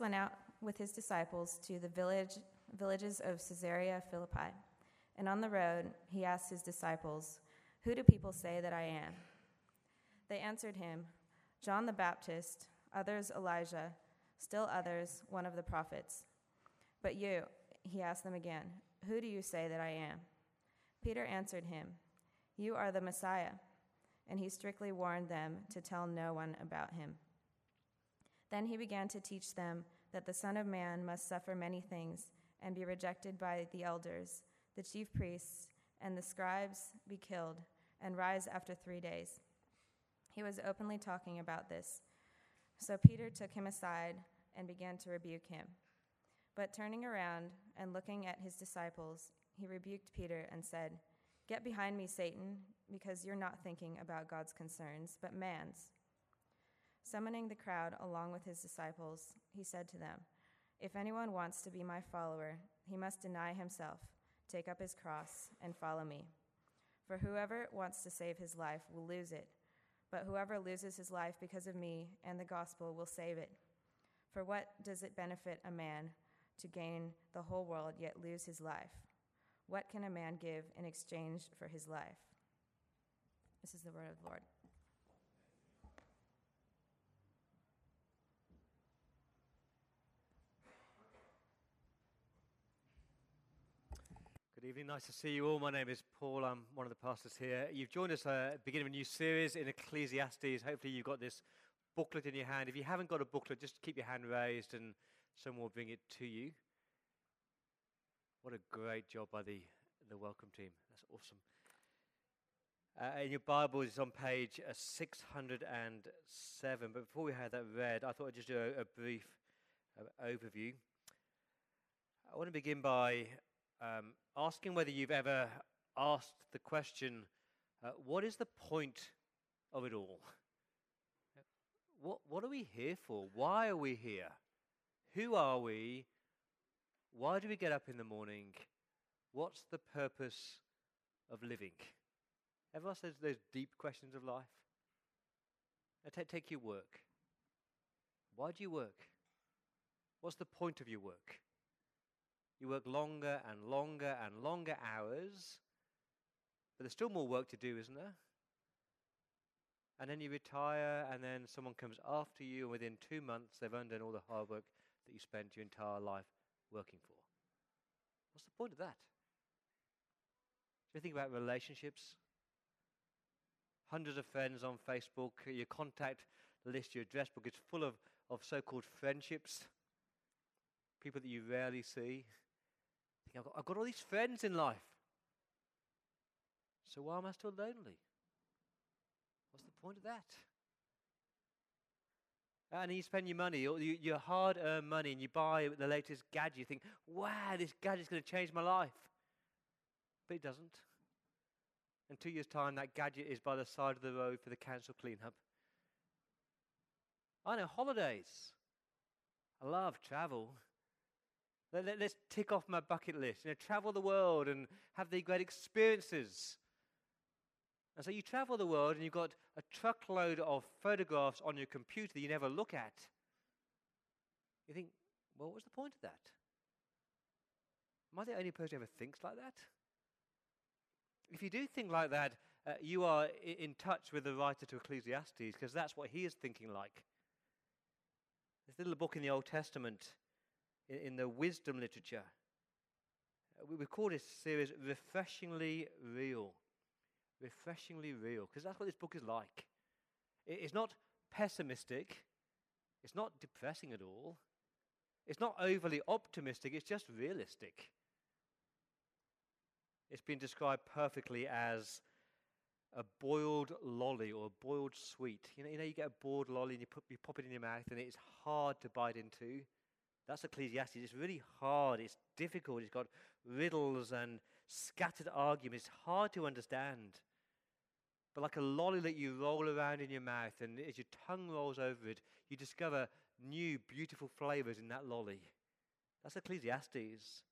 Went out with his disciples to the village, villages of Caesarea Philippi. And on the road, he asked his disciples, Who do people say that I am? They answered him, John the Baptist, others Elijah, still others one of the prophets. But you, he asked them again, Who do you say that I am? Peter answered him, You are the Messiah. And he strictly warned them to tell no one about him. Then he began to teach them that the Son of Man must suffer many things and be rejected by the elders, the chief priests, and the scribes, be killed, and rise after three days. He was openly talking about this. So Peter took him aside and began to rebuke him. But turning around and looking at his disciples, he rebuked Peter and said, Get behind me, Satan, because you're not thinking about God's concerns, but man's. Summoning the crowd along with his disciples, he said to them, If anyone wants to be my follower, he must deny himself, take up his cross, and follow me. For whoever wants to save his life will lose it, but whoever loses his life because of me and the gospel will save it. For what does it benefit a man to gain the whole world yet lose his life? What can a man give in exchange for his life? This is the word of the Lord. Good evening. Nice to see you all. My name is Paul. I'm one of the pastors here. You've joined us at the beginning of a new series in Ecclesiastes. Hopefully, you've got this booklet in your hand. If you haven't got a booklet, just keep your hand raised and someone will bring it to you. What a great job by the, the welcome team. That's awesome. Uh, in your Bible, it's on page uh, 607. But before we had that read, I thought I'd just do a, a brief uh, overview. I want to begin by um, asking whether you've ever asked the question uh, what is the point of it all? What, what are we here for? Why are we here? Who are we? Why do we get up in the morning? What's the purpose of living? Ever asked those, those deep questions of life? Now take, take your work. Why do you work? What's the point of your work? You work longer and longer and longer hours, but there's still more work to do, isn't there? And then you retire, and then someone comes after you, and within two months, they've undone all the hard work that you spent your entire life working for. What's the point of that? Do you think about relationships? Hundreds of friends on Facebook, your contact list, your address book is full of, of so called friendships, people that you rarely see. I've got, I've got all these friends in life. So why am I still lonely? What's the point of that? Ah, and you spend your money, or your hard earned money, and you buy the latest gadget. You think, wow, this gadget's going to change my life. But it doesn't. In two years' time, that gadget is by the side of the road for the council cleanup. I know holidays. I love travel. Let, us let, tick off my bucket list. You know, travel the world and have the great experiences. And so you travel the world and you've got a truckload of photographs on your computer that you never look at. You think, well, was the point of that? Am I the only person who ever thinks like that? If you do think like that, uh, you are I- in touch with the writer to Ecclesiastes because that's what he is thinking like. This little book in the Old Testament in, in the wisdom literature. Uh, we, call this series Refreshingly Real. Refreshingly Real, because that's what this book is like. It, it's not pessimistic, it's not depressing at all, it's not overly optimistic, it's just realistic. It's been described perfectly as a boiled lolly or a boiled sweet. You know, you know, you get a boiled lolly and you, put, you pop it in your mouth and it's hard to bite into. That's Ecclesiastes. It's really hard, it's difficult, it's got riddles and scattered arguments. It's hard to understand. But like a lolly that you roll around in your mouth, and as your tongue rolls over it, you discover new, beautiful flavors in that lolly. That's Ecclesiastes.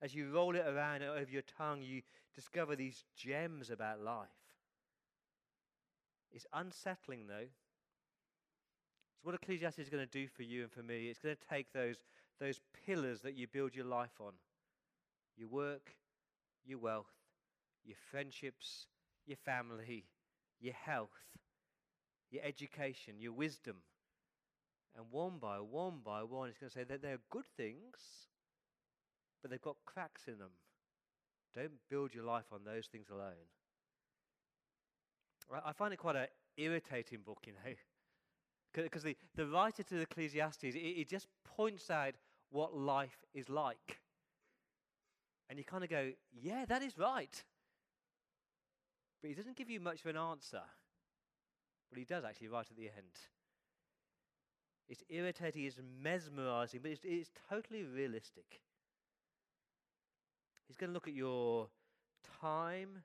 As you roll it around over your tongue, you discover these gems about life. It's unsettling, though. So, what Ecclesiastes is going to do for you and for me, it's going to take those, those pillars that you build your life on your work, your wealth, your friendships, your family, your health, your education, your wisdom. And one by one by one, it's going to say that they're good things, but they've got cracks in them. Don't build your life on those things alone. I find it quite an irritating book, you know, because the, the writer to the Ecclesiastes, he just points out what life is like. And you kind of go, yeah, that is right. But he doesn't give you much of an answer. But he does actually right at the end. It's irritating, it's mesmerizing, but it's, it's totally realistic. He's going to look at your time,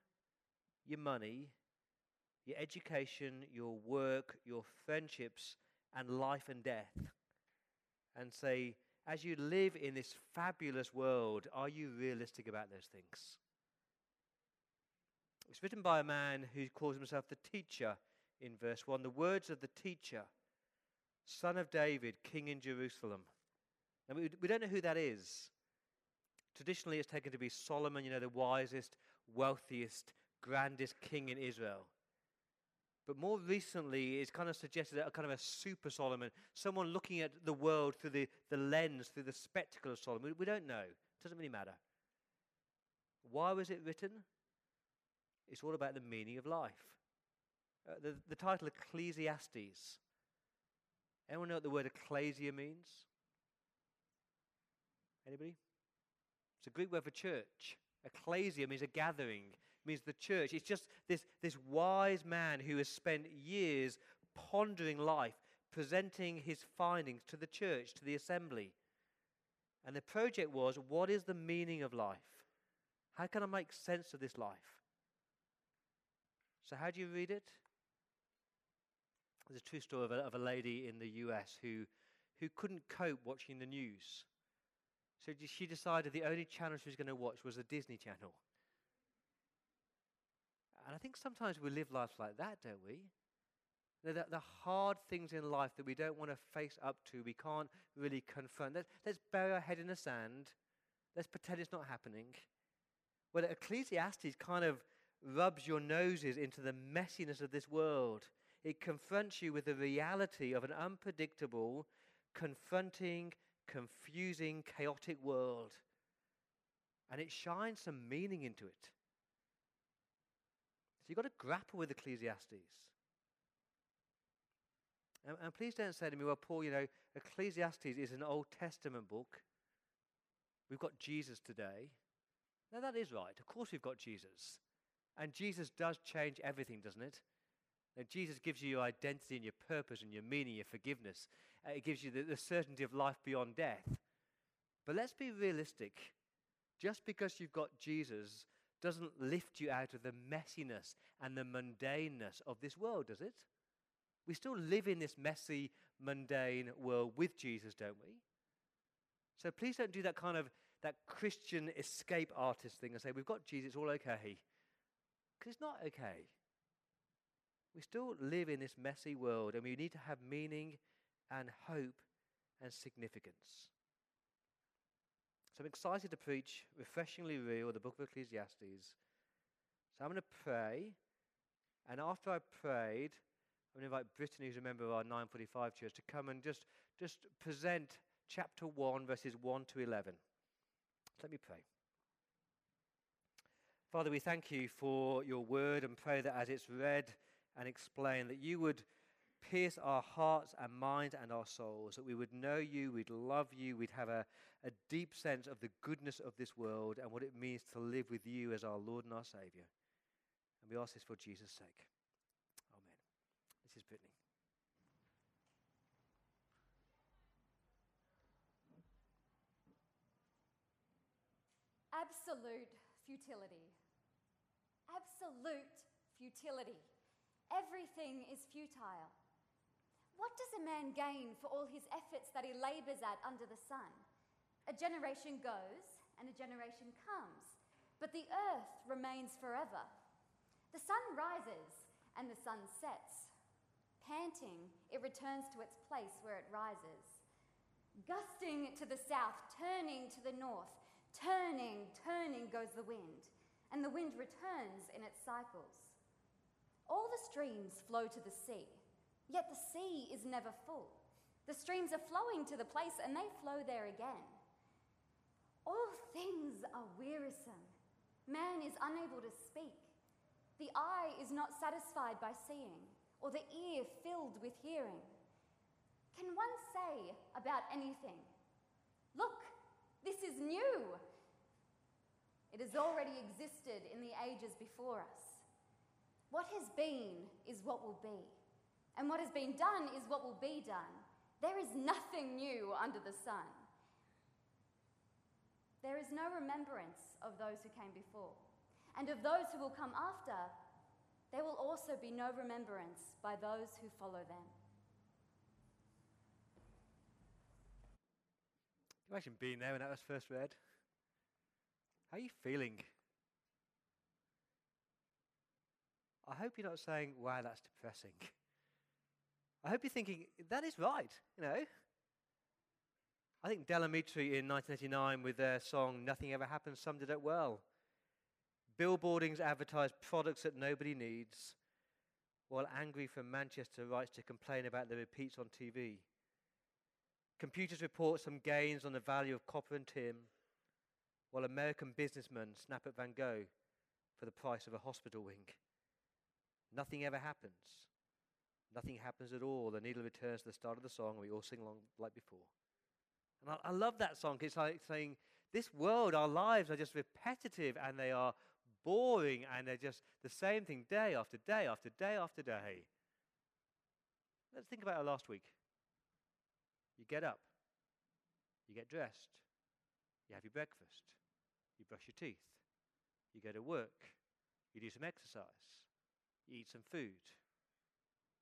your money, your education, your work, your friendships, and life and death, and say, as you live in this fabulous world, are you realistic about those things? It's written by a man who calls himself the teacher in verse 1. The words of the teacher, son of David, king in Jerusalem. Now, we, we don't know who that is. Traditionally, it's taken to be Solomon, you know, the wisest, wealthiest, grandest king in Israel. But more recently, it's kind of suggested that a kind of a super Solomon, someone looking at the world through the, the lens, through the spectacle of Solomon. We don't know. It doesn't really matter. Why was it written? It's all about the meaning of life. Uh, the, the title Ecclesiastes. Anyone know what the word ecclesia means? Anybody? It's a Greek word for church. Ecclesia means a gathering, means the church. It's just this, this wise man who has spent years pondering life, presenting his findings to the church, to the assembly. And the project was what is the meaning of life? How can I make sense of this life? So, how do you read it? There's a true story of a, of a lady in the US who, who couldn't cope watching the news. So she decided the only channel she was going to watch was the Disney Channel. And I think sometimes we live life like that, don't we? The, the, hard things in life that we don't want to face up to, we can't really confront. Let's, let's bury our head in the sand. Let's pretend it's not happening. Well, Ecclesiastes kind of rubs your noses into the messiness of this world. It confronts you with the reality of an unpredictable, confronting, confusing, chaotic world. And it shines some meaning into it. You've got to grapple with Ecclesiastes. And, and, please don't say to me, well, Paul, you know, Ecclesiastes is an Old Testament book. We've got Jesus today. Now, that is right. Of course, we've got Jesus. And Jesus does change everything, doesn't it? And Jesus gives you your identity and your purpose and your meaning, your forgiveness. Uh, it gives you the, the certainty of life beyond death. But let's be realistic. Just because you've got Jesus doesn't lift you out of the messiness and the mundaneness of this world, does it? We still live in this messy, mundane world with Jesus, don't we? So please don't do that kind of that Christian escape artist thing and say, we've got Jesus, it's all okay. Because it's not okay. We still live in this messy world and we need to have meaning and hope and significance. So I'm excited to preach Refreshingly Real, the book of Ecclesiastes. So I'm going to pray. And after I prayed, I'm going to invite Brittany, who's a member of our 945 church, to come and just, just present chapter 1, verses 1 to 11. Let me pray. Father, we thank you for your word and pray that as it's read and explained, that you would pierce our hearts and minds and our souls, that we would know you, we'd love you, we'd have a, a deep sense of the goodness of this world and what it means to live with you as our Lord and our Savior. And we ask this for Jesus' sake. Amen. This is Brittany. Absolute futility. Absolute futility. Everything is futile. What does a man gain for all his efforts that he labors at under the sun? A generation goes and a generation comes, but the earth remains forever. The sun rises and the sun sets. Panting, it returns to its place where it rises. Gusting to the south, turning to the north, turning, turning goes the wind, and the wind returns in its cycles. All the streams flow to the sea, yet the sea is never full. The streams are flowing to the place and they flow there again. All things are wearisome. Man is unable to speak. The eye is not satisfied by seeing, or the ear filled with hearing. Can one say about anything, Look, this is new? It has already existed in the ages before us. What has been is what will be, and what has been done is what will be done. There is nothing new under the sun. There is no remembrance of those who came before, and of those who will come after, there will also be no remembrance by those who follow them. Imagine being there when that was first read. How are you feeling? I hope you're not saying, wow, that's depressing. I hope you're thinking, that is right, you know. I think Del Amitri in 1989 with their song Nothing Ever Happens summed it up well. Billboardings advertise products that nobody needs, while Angry from Manchester writes to complain about the repeats on TV. Computers report some gains on the value of copper and tin, while American businessmen snap at Van Gogh for the price of a hospital wing. Nothing ever happens. Nothing happens at all. The needle returns to the start of the song, and we all sing along like before. And I, I love that song. It's like saying, This world, our lives are just repetitive and they are boring and they're just the same thing day after day after day after day. Let's think about our last week. You get up, you get dressed, you have your breakfast, you brush your teeth, you go to work, you do some exercise, you eat some food,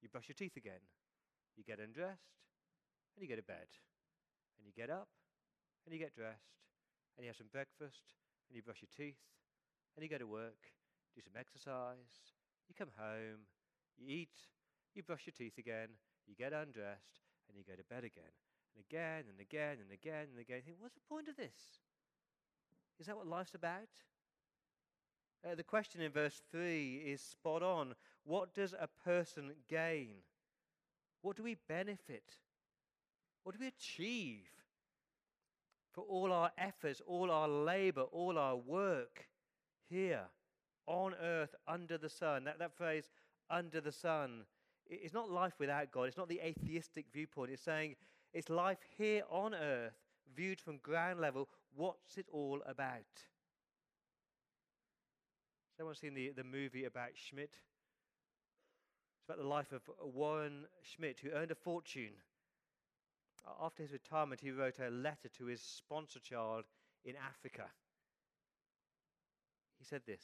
you brush your teeth again, you get undressed, and you go to bed. And you get up, and you get dressed, and you have some breakfast, and you brush your teeth, and you go to work, do some exercise, you come home, you eat, you brush your teeth again, you get undressed, and you go to bed again. And again, and again, and again, and again. You think, what's the point of this? Is that what life's about? Uh, the question in verse 3 is spot on. What does a person gain? What do we benefit? What do we achieve for all our efforts, all our labor, all our work here on earth under the sun? That, that phrase, under the sun, it's not life without God. It's not the atheistic viewpoint. It's saying it's life here on earth, viewed from ground level. What's it all about? Has anyone seen the, the movie about Schmidt? It's about the life of Warren Schmidt, who earned a fortune after his retirement, he wrote a letter to his sponsor child in Africa. He said this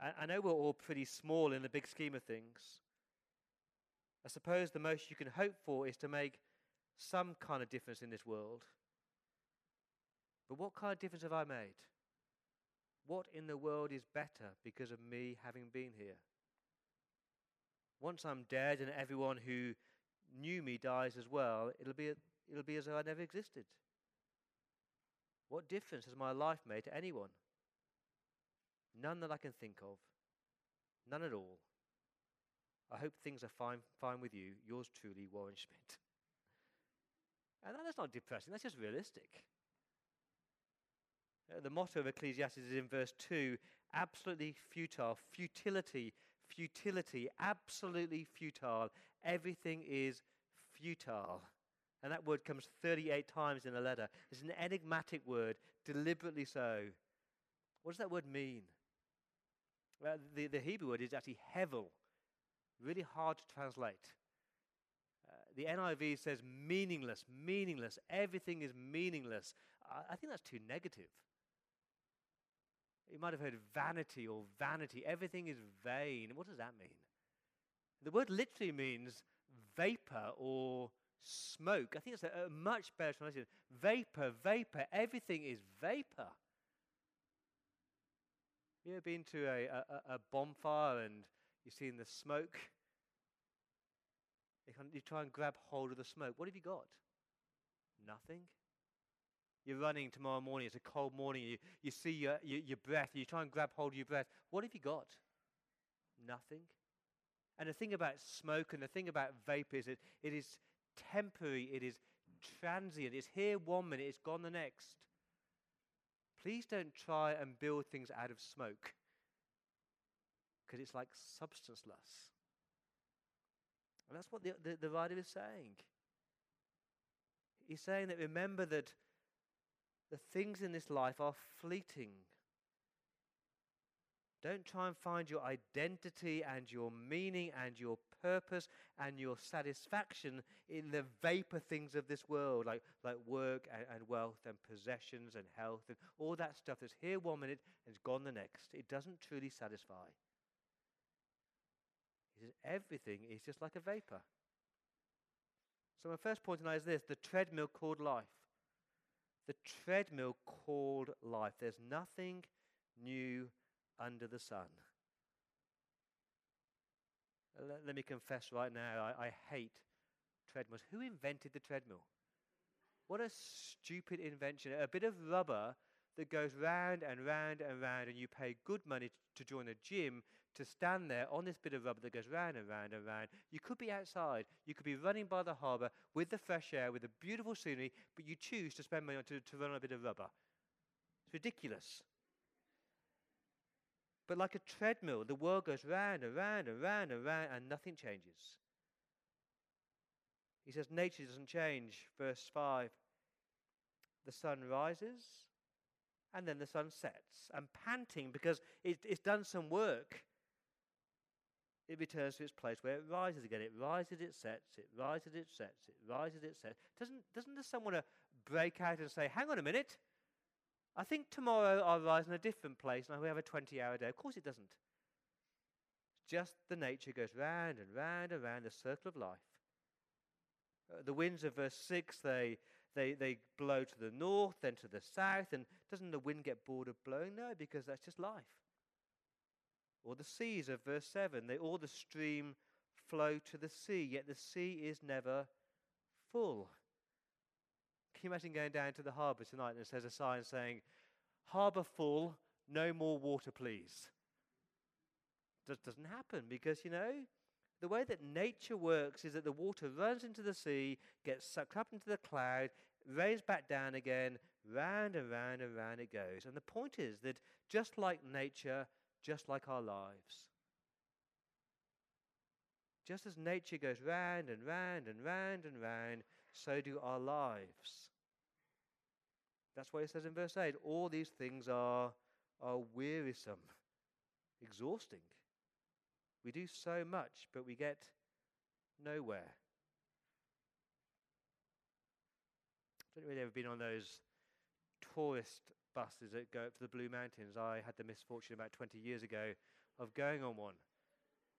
I, I know we're all pretty small in the big scheme of things. I suppose the most you can hope for is to make some kind of difference in this world. But what kind of difference have I made? What in the world is better because of me having been here? Once I'm dead and everyone who knew me dies as well, it'll be, it'll be as though I never existed. What difference has my life made to anyone? None that I can think of. None at all. I hope things are fine, fine with you. Yours truly, Warren Schmidt. And that's not depressing, that's just realistic. Uh, the motto of Ecclesiastes is in verse 2 absolutely futile, futility, futility, absolutely futile. Everything is futile. And that word comes 38 times in the letter. It's an enigmatic word, deliberately so. What does that word mean? Well, the, the Hebrew word is actually hevel, really hard to translate. Uh, the NIV says meaningless, meaningless. Everything is meaningless. I, I think that's too negative. You might have heard vanity or vanity. Everything is vain. What does that mean? The word literally means vapor or smoke. I think it's a, a much better translation. Vapor, vapor. Everything is vapor. You ever been to a, a, a bonfire and you've seen the smoke You, can, you try and grab hold of the smoke. What have you got? Nothing. You're running tomorrow morning. It's a cold morning. You, you see your, your, your breath. You try and grab hold of your breath. What have you got? Nothing. And the thing about smoke and the thing about vapor is it, it is temporary, it is transient. It's here one minute, it's gone the next. Please don't try and build things out of smoke because it's like substanceless. And that's what the, the, the writer is saying. He's saying that remember that the things in this life are fleeting. Don't try and find your identity and your meaning and your purpose and your satisfaction in the vapor things of this world, like, like work and, and wealth and possessions and health and all that stuff that's here one minute and is gone the next. It doesn't truly satisfy. He says everything is just like a vapor. So my first point tonight is this the treadmill called life. The treadmill called life. There's nothing new under the sun. Let, let me confess right now, I, I hate treadmills. Who invented the treadmill? What a stupid invention. A bit of rubber that goes round and round and round, and you pay good money to join a gym to stand there on this bit of rubber that goes round and round and round. You could be outside, you could be running by the harbour with the fresh air, with the beautiful scenery, but you choose to spend money on to, to run on a bit of rubber. It's ridiculous. But like a treadmill, the world goes round and round and round and round, and nothing changes. He says nature doesn't change. Verse 5 The sun rises, and then the sun sets. And panting, because it, it's done some work, it returns to its place where it rises again. It rises, it sets, it rises, it sets, it rises, it sets. Doesn't, doesn't want to break out and say, hang on a minute? I think tomorrow I'll rise in a different place and we have a 20 hour day. Of course it doesn't. Just the nature goes round and round and round the circle of life. Uh, the winds of verse 6, they, they, they blow to the north, then to the south. And doesn't the wind get bored of blowing? No, because that's just life. Or the seas of verse 7, they all the stream flow to the sea, yet the sea is never full. Can you imagine going down to the harbour tonight and there's a sign saying, Harbour full, no more water, please? That doesn't happen because, you know, the way that nature works is that the water runs into the sea, gets sucked up into the cloud, rains back down again, round and round and round it goes. And the point is that just like nature, just like our lives, just as nature goes round and round and round and round, so do our lives. That's why it says in verse 8 all these things are, are wearisome, exhausting. We do so much, but we get nowhere. If you've ever been on those tourist buses that go up to the Blue Mountains. I had the misfortune about 20 years ago of going on one.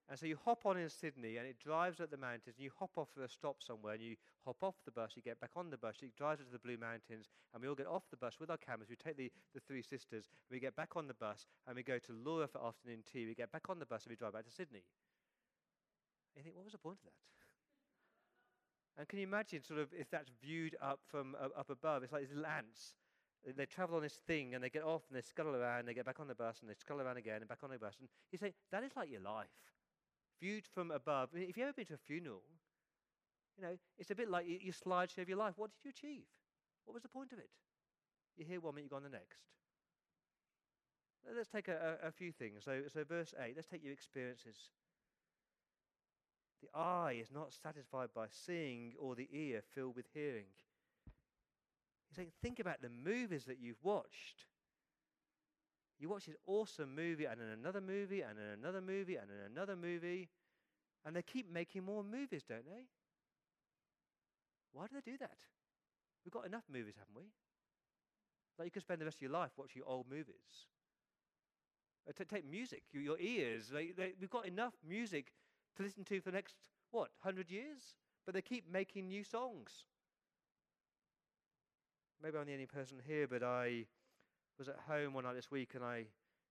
And so you hop on in Sydney and it drives up the mountains and you hop off for a stop somewhere and you hop off the bus, you get back on the bus, it drives up to the Blue Mountains and we all get off the bus with our cameras. We take the, the three sisters, we get back on the bus and we go to Leura for afternoon tea. We get back on the bus and we drive back to Sydney. And you think, what was the point of that? And can you imagine sort of if that's viewed up from uh, up above? It's like these ants. They travel on this thing and they get off and they scuttle around, and they get back on the bus and they scuttle around again and back on the bus. And you say, that is like your life viewed from above. if you've ever been to a funeral, you know, it's a bit like your slideshow of your life. What did you achieve? What was the point of it? You're here one minute, you go on the next. Let's take a, a, a few things. So, so, verse 8, let's take your experiences. The eye is not satisfied by seeing, or the ear filled with hearing. He's saying, think about the movies that you've watched. You watch this awesome movie and then another movie and then another movie and then another movie. And they keep making more movies, don't they? Why do they do that? We've got enough movies, haven't we? Like you could spend the rest of your life watching old movies. Uh, t- take music, your, ears. They, they, we've got enough music to listen to for the next, what, 100 years? But they keep making new songs. Maybe I'm the only person here, but I was at home one night this week and I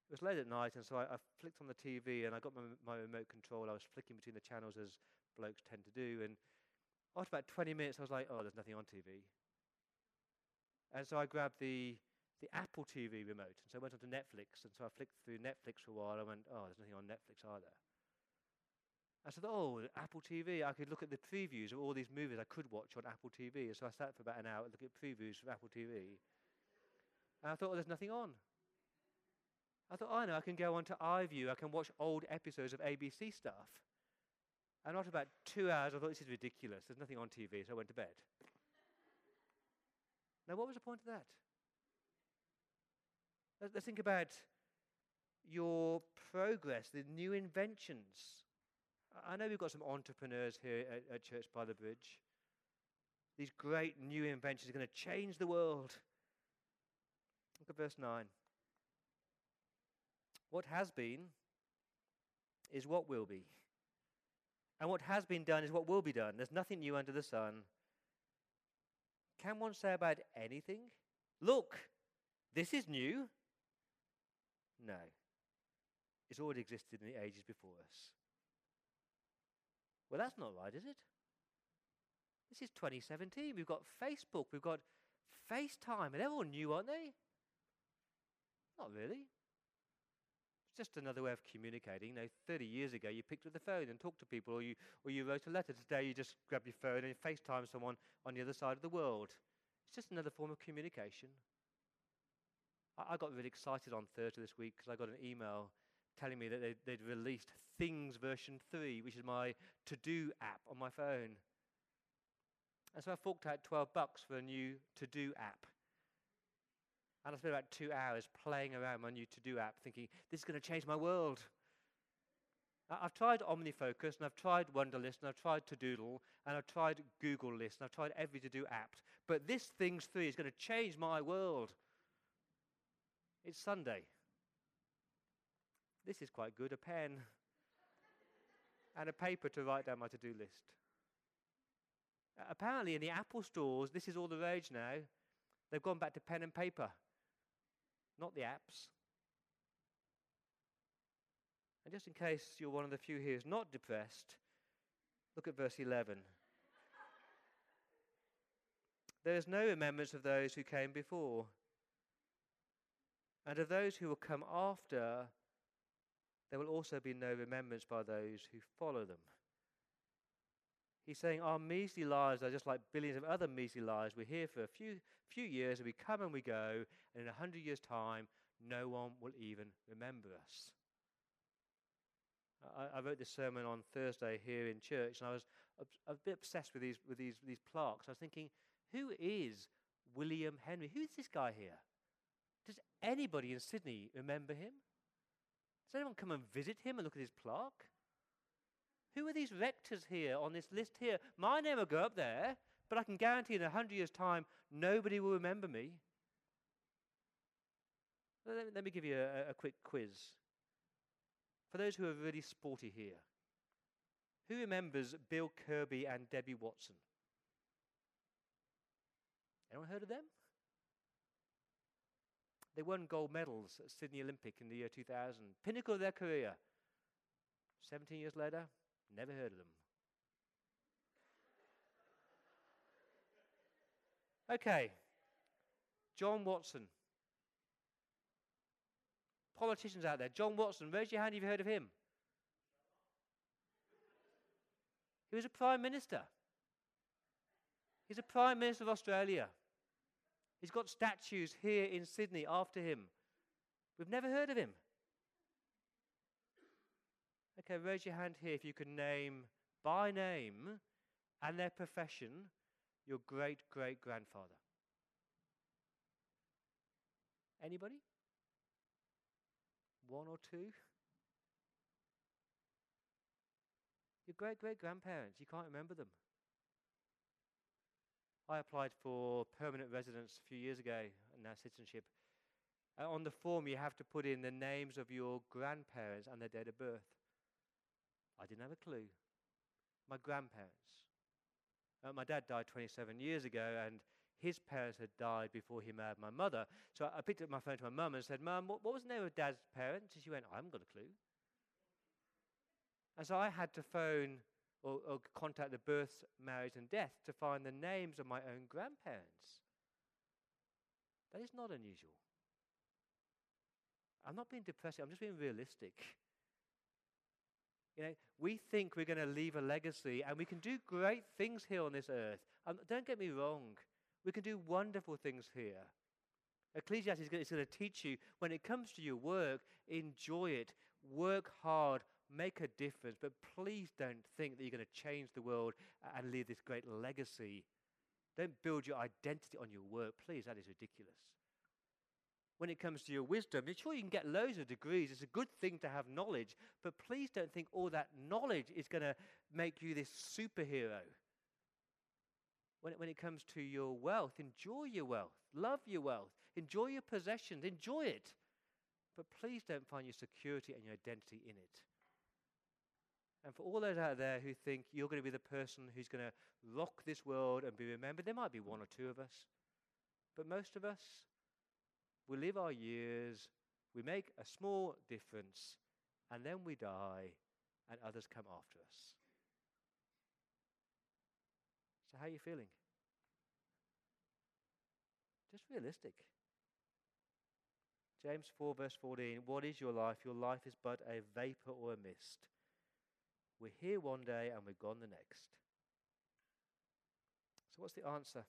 it was late at night and so I, I flicked on the TV and I got my, my remote control. I was flicking between the channels as blokes tend to do. And after about 20 minutes, I was like, oh, there's nothing on TV. And so I grabbed the, the Apple TV remote. And so I went onto Netflix. And so I flicked through Netflix for a while. I went, oh, there's nothing on Netflix either. I said, oh, Apple TV. I could look at the previews of all these movies I could watch on Apple TV. So I sat for about an hour looking at previews from Apple TV. And I thought, well, there's nothing on. I thought, I know, I can go on to iView. I can watch old episodes of ABC stuff. And after about two hours, I thought, this is ridiculous. There's nothing on TV, so I went to bed. now, what was the point of that? Let's think about your progress, the new inventions. I know we've got some entrepreneurs here at, at Church by the Bridge. These great new inventions are going to change the world. Look at verse 9. What has been is what will be. And what has been done is what will be done. There's nothing new under the sun. Can one say about anything? Look, this is new. No. It's already existed in the ages before us. Well, that's not right, is it? This is 2017. We've got Facebook, we've got FaceTime, and they're all new, aren't they? Not really. It's just another way of communicating. You know, 30 years ago, you picked up the phone and talked to people, or you, or you wrote a letter. Today, you just grab your phone and FaceTime someone on the other side of the world. It's just another form of communication. I, I got really excited on Thursday this week because I got an email telling me that they'd, they'd released Things version 3, which is my to do app on my phone. And so I forked out 12 bucks for a new to do app. And I spent about two hours playing around my new to do app, thinking, this is going to change my world. I've tried OmniFocus, and I've tried Wunderlist, and I've tried Todoodle, and I've tried Google List, and I've tried every to do app. But this Things 3 is going to change my world. It's Sunday. This is quite good a pen and a paper to write down my to do list. Apparently, in the Apple stores, this is all the rage now. They've gone back to pen and paper, not the apps. And just in case you're one of the few here who's not depressed, look at verse 11. there is no remembrance of those who came before, and of those who will come after, there will also be no remembrance by those who follow them. He's saying our measly lives are just like billions of other measly lives. We're here for a few, few years and we come and we go, and in a hundred years' time, no one will even remember us. I, I, wrote this sermon on Thursday here in church, and I was a, a bit obsessed with these, with these, these plaques. I was thinking, who is William Henry? Who is this guy here? Does anybody in Sydney remember him? Does anyone come and visit him and look at his plaque? Who are these rectors here on this list here? My name will go up there, but I can guarantee in a hundred years' time, nobody will remember me. Let me, give you a, a quick quiz. For those who are really sporty here, who remembers Bill Kirby and Debbie Watson? Anyone heard of them? They won gold medals at Sydney Olympic in the year 2000. Pinnacle of their career. 17 years later, never heard of them. Okay, John Watson. Politicians out there, John Watson, raise your hand if you've heard of him. He was a prime minister. He's a prime minister of Australia. He's got statues here in Sydney after him. We've never heard of him. Okay, raise your hand here if you can name by name and their profession your great great grandfather. Anybody? One or two? Your great great grandparents, you can't remember them. I applied for permanent residence a few years ago, and now citizenship. Uh, on the form, you have to put in the names of your grandparents and their date of birth. I didn't have a clue. My grandparents. Uh, my dad died 27 years ago, and his parents had died before he married my mother. So I, I picked up my phone to my mum and said, Mum, what, what was the name of dad's parents? And she went, I haven't got a clue. And so I had to phone or, or contact the births, marriage, and death to find the names of my own grandparents. That is not unusual. I'm not being depressing, I'm just being realistic. You know, we think we're going to leave a legacy, and we can do great things here on this earth. Um, don't get me wrong, we can do wonderful things here. Ecclesiastes is going to teach you when it comes to your work, enjoy it, work hard, make a difference, but please don't think that you're going to change the world and leave this great legacy. Don't build your identity on your work. Please, that is ridiculous. When it comes to your wisdom, sure you can get loads of degrees. It's a good thing to have knowledge, but please don't think all that knowledge is going to make you this superhero. When it, when it comes to your wealth, enjoy your wealth, love your wealth, enjoy your possessions, enjoy it. But please don't find your security and your identity in it. And for all those out there who think you're going to be the person who's going to rock this world and be remembered, there might be one or two of us. But most of us, we live our years, we make a small difference, and then we die, and others come after us. So, how are you feeling? Just realistic. James 4, verse 14 What is your life? Your life is but a vapor or a mist. We're here one day and we're gone the next. So, what's the answer?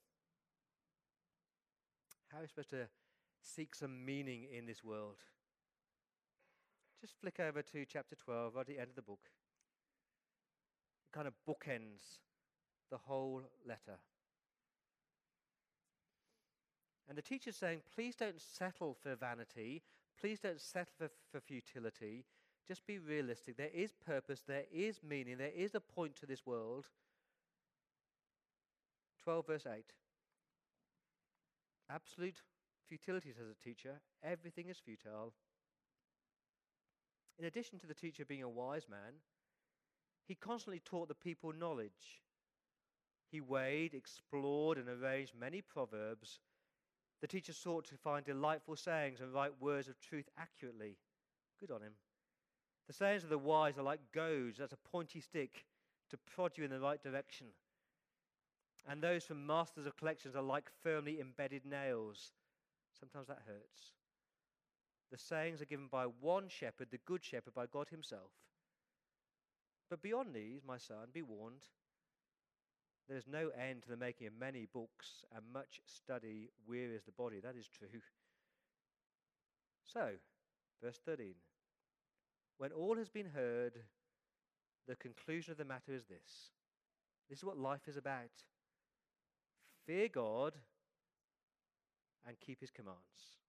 How are we supposed to seek some meaning in this world? Just flick over to chapter 12, right at the end of the book. It kind of bookends the whole letter. And the teacher's saying, please don't settle for vanity. Please don't settle for, for futility. Just be realistic. There is purpose, there is meaning, there is a point to this world. 12, verse 8. Absolute futility, says the teacher. Everything is futile. In addition to the teacher being a wise man, he constantly taught the people knowledge. He weighed, explored, and arranged many proverbs. The teacher sought to find delightful sayings and write words of truth accurately. Good on him. The sayings of the wise are like goads, that's a pointy stick to prod you in the right direction. And those from masters of collections are like firmly embedded nails. Sometimes that hurts. The sayings are given by one shepherd, the good shepherd, by God Himself. But beyond these, my son, be warned. There is no end to the making of many books, and much study wearies the body. That is true. So, verse 13. When all has been heard, the conclusion of the matter is this this is what life is about fear God and keep his commands.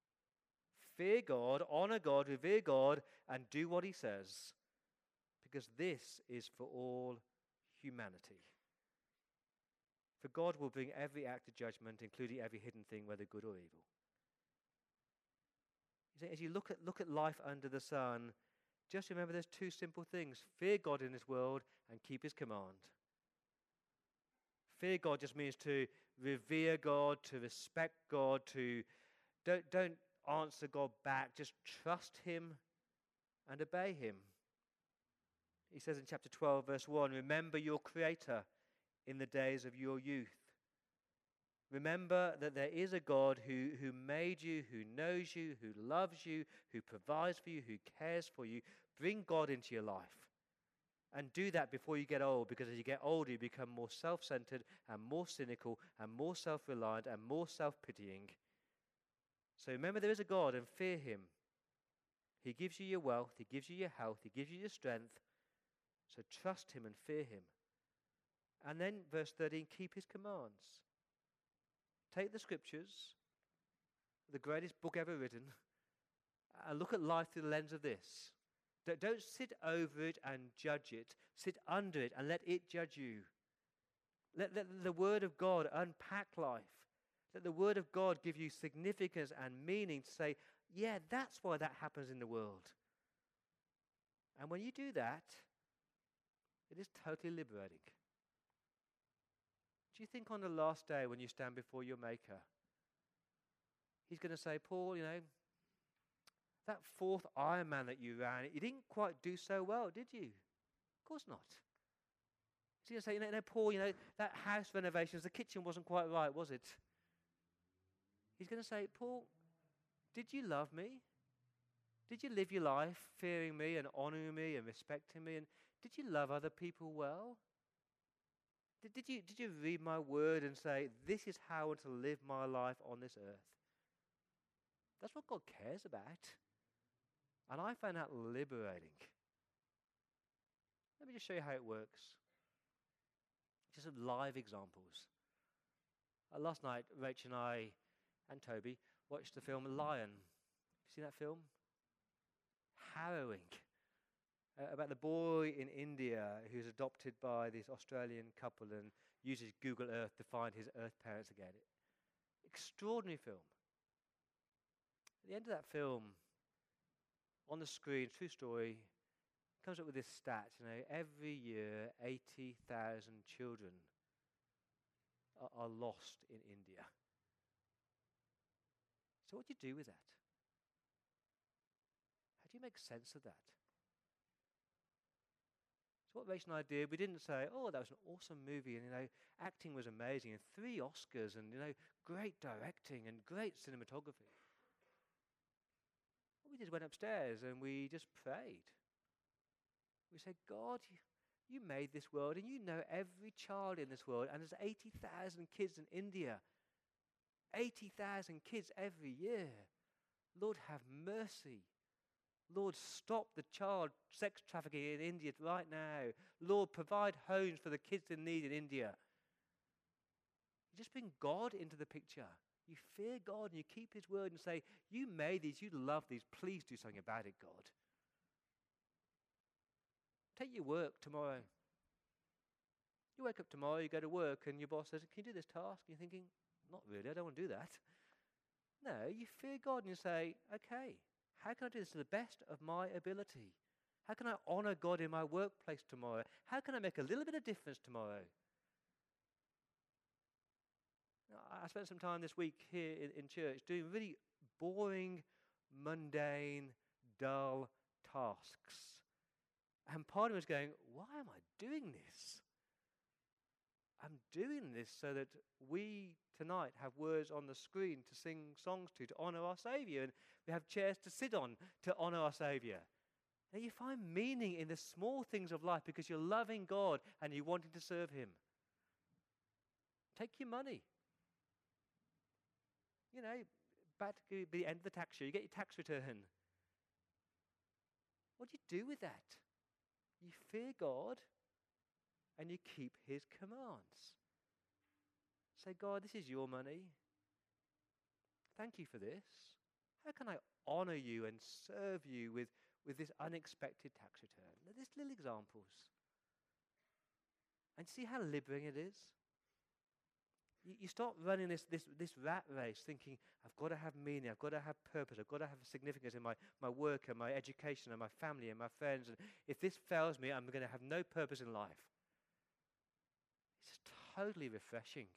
Fear God, honor God, revere God, and do what he says, because this is for all humanity. For God will bring every act of judgment, including every hidden thing, whether good or evil. As you look at, look at life under the sun, just remember there's two simple things fear God in this world and keep his command. Fear God just means to revere God, to respect God, to don't, don't answer God back, just trust him and obey him. He says in chapter 12, verse 1 Remember your Creator in the days of your youth. Remember that there is a God who, who made you, who knows you, who loves you, who provides for you, who cares for you. Bring God into your life. And do that before you get old, because as you get older, you become more self centered and more cynical and more self reliant and more self pitying. So remember there is a God and fear Him. He gives you your wealth, He gives you your health, He gives you your strength. So trust Him and fear Him. And then, verse 13, keep His commands. Take the scriptures, the greatest book ever written, and look at life through the lens of this. Don't sit over it and judge it. Sit under it and let it judge you. Let, let the Word of God unpack life. Let the Word of God give you significance and meaning to say, yeah, that's why that happens in the world. And when you do that, it is totally liberating. Do you think on the last day when you stand before your Maker, He's going to say, Paul, you know, that fourth Ironman that you ran, you didn't quite do so well, did you? Of course not. So you say, you know, no, Paul, you know, that house renovations, the kitchen wasn't quite right, was it? He's going to say, Paul, did you love me? Did you live your life fearing me and honoring me and respecting me? And did you love other people well? Did, did, you, did you read my word and say, This is how to live my life on this earth? That's what God cares about. And I found that liberating. Let me just show you how it works. Just some live examples. Uh, last night, Rach and I and Toby watched the film Lion. Have you seen that film? harrowing uh, about the boy in India who's adopted by this Australian couple and uses Google Earth to find his Earth parents again. Extraordinary film. At the end of that film, on the screen, true story, comes up with this stat. You know, every year, 80,000 children are, are lost in India. So, what do you do with that? How do you make sense of that? So what Rachel and I did, we didn't say, oh, that was an awesome movie, and, you know, acting was amazing, and three Oscars, and, you know, great directing, and great cinematography. What we did went upstairs, and we just prayed. We said, God, you, you made this world, and you know every child in this world, and there's 80,000 kids in India. 80,000 kids every year. Lord, have mercy. Lord, stop the child sex trafficking in India right now. Lord, provide homes for the kids in need in India. You just bring God into the picture. You fear God and you keep His word and say, You made these, you love these, please do something about it, God. Take your work tomorrow. You wake up tomorrow, you go to work, and your boss says, Can you do this task? And you're thinking, Not really, I don't want to do that. No, you fear God and you say, Okay, how can I do this to the best of my ability? How can I honor God in my workplace tomorrow? How can I make a little bit of difference tomorrow? I spent some time this week here in, in church doing really boring, mundane, dull tasks. And part of me was going, why am I doing this? I'm doing this so that we tonight have words on the screen to sing songs to, to honor our Savior. And we have chairs to sit on to honor our Savior. You find meaning in the small things of life because you're loving God and you're wanting to serve Him. Take your money. You know, back to the end of the tax year, you get your tax return. What do you do with that? You fear God and you keep His commands. Say, God, this is your money. Thank you for this. How can I honor you and serve you with, with this unexpected tax return? These little examples. And see how liberating it is? You, you start running this, this, this rat race thinking, I've got to have meaning, I've got to have purpose, I've got to have significance in my, my work and my education and my family and my friends. And if this fails me, I'm going to have no purpose in life. It's totally refreshing.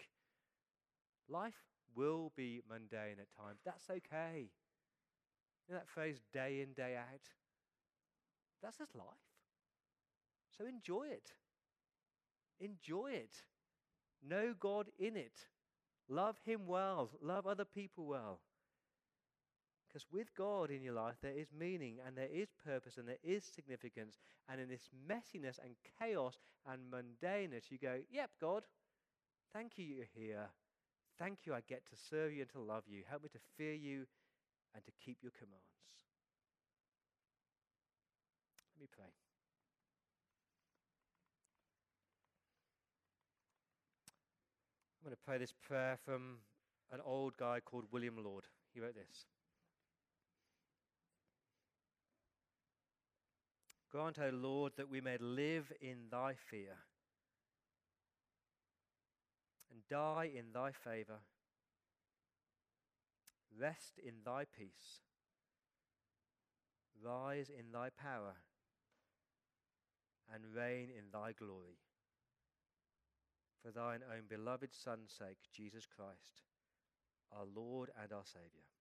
Life will be mundane at times. That's okay. You know that phrase, day in, day out? That's just life. So enjoy it. Enjoy it. Know God in it. Love Him well. Love other people well. Because with God in your life, there is meaning and there is purpose and there is significance. And in this messiness and chaos and mundaneness, you go, Yep, God, thank you you're here. Thank you I get to serve you and to love you. Help me to fear you and to keep your commands. Let me pray. I'm going to pray this prayer from an old guy called William Laud. He wrote this Grant, O Lord, that we may live in thy fear and die in thy favor Rest in thy peace. Rise in thy power and reign in thy glory. For thine own beloved Son's sake, Jesus Christ, our Lord and our Saviour.